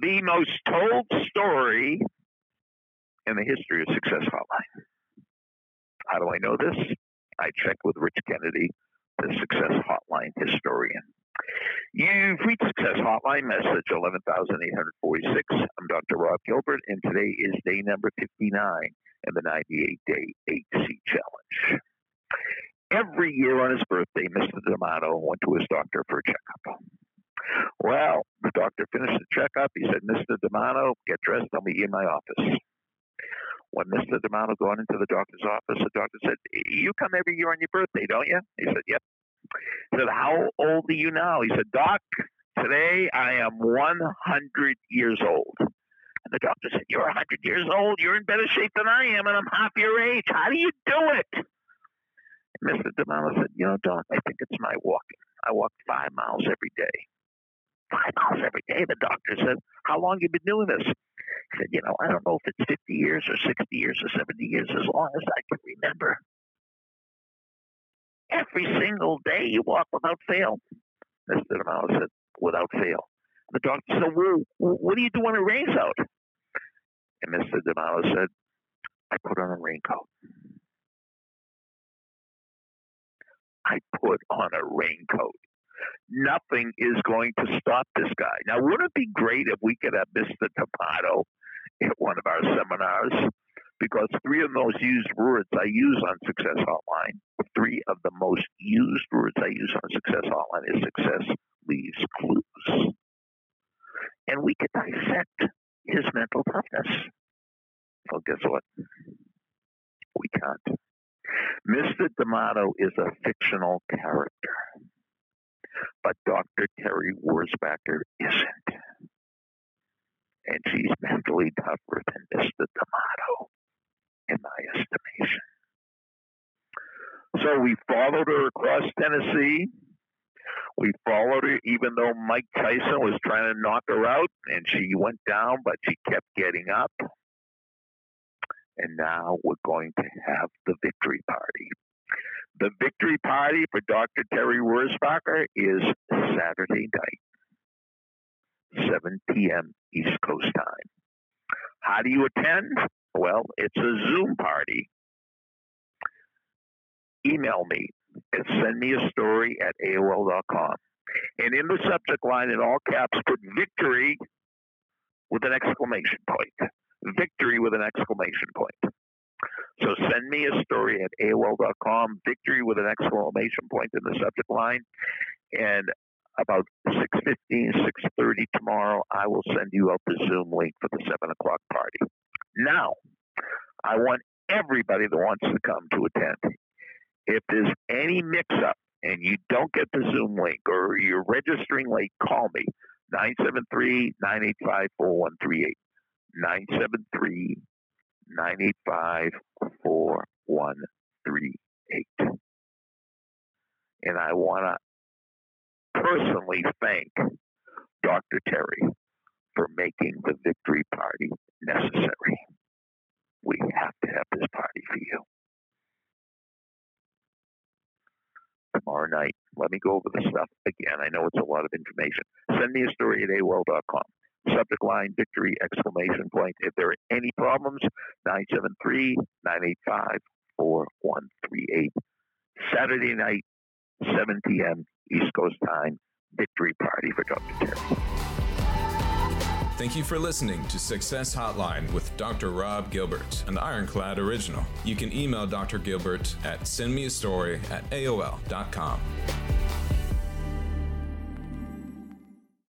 the most told story in the history of Success Hotline. How do I know this? I checked with Rich Kennedy, the Success Hotline historian. You've reached Success Hotline, message 11846. I'm Dr. Rob Gilbert, and today is day number 59 in the 98 day HC challenge. Every year on his birthday, Mr. D'Amato went to his doctor for a checkup. Well, the doctor finished the checkup. He said, Mr. D'Amato, get dressed. I'll meet you in my office. When Mr. D'Amato got into the doctor's office, the doctor said, You come every year on your birthday, don't you? He said, Yep. He said, How old are you now? He said, Doc, today I am 100 years old. And the doctor said, You're 100 years old. You're in better shape than I am, and I'm half your age. How do you do it? Mr. D'Amato said, You know, Doc, I think it's my walking. I walk five miles every day. Five miles every day, the doctor said. How long you been doing this? He said, You know, I don't know if it's 50 years or 60 years or 70 years, as long as I can remember. Every single day you walk without fail. Mr. D'Amato said, Without fail. The doctor said, Well, what do you do when it out? And Mr. D'Amato said, I put on a raincoat. I put on a raincoat. Nothing is going to stop this guy. Now, wouldn't it be great if we could have Mr. D'Amato at one of our seminars? Because three of the most used words I use on Success Hotline, three of the most used words I use on Success Hotline is success leaves clues. And we could dissect his mental toughness. Well, guess what? We can't. Mr. D'Amato is a fictional character, but Dr. Terry Wurzbacher isn't. And she's mentally tougher than Mr. D'Amato, in my estimation. So we followed her across Tennessee. We followed her even though Mike Tyson was trying to knock her out, and she went down, but she kept getting up and now we're going to have the victory party. The victory party for Dr. Terry Wurzbacher is Saturday night, 7 p.m. East Coast time. How do you attend? Well, it's a Zoom party. Email me and send me a story at AOL.com. And in the subject line, in all caps, put victory with an exclamation point victory with an exclamation point. So send me a story at AOL.com, victory with an exclamation point in the subject line. And about 6.15, 6.30 tomorrow, I will send you out the Zoom link for the 7 o'clock party. Now, I want everybody that wants to come to attend. If there's any mix-up and you don't get the Zoom link or you're registering late, call me, 973 985 4138. 973 985 4138. And I want to personally thank Dr. Terry for making the victory party necessary. We have to have this party for you. Tomorrow night, let me go over the stuff again. I know it's a lot of information. Send me a story at AOL.com subject line victory exclamation point. If there are any problems, 973 985 4138. Saturday night, 7 p.m. East Coast time, victory party for Dr. Terry. Thank you for listening to Success Hotline with Dr. Rob Gilbert, an Ironclad original. You can email Dr. Gilbert at sendmeastory at AOL.com.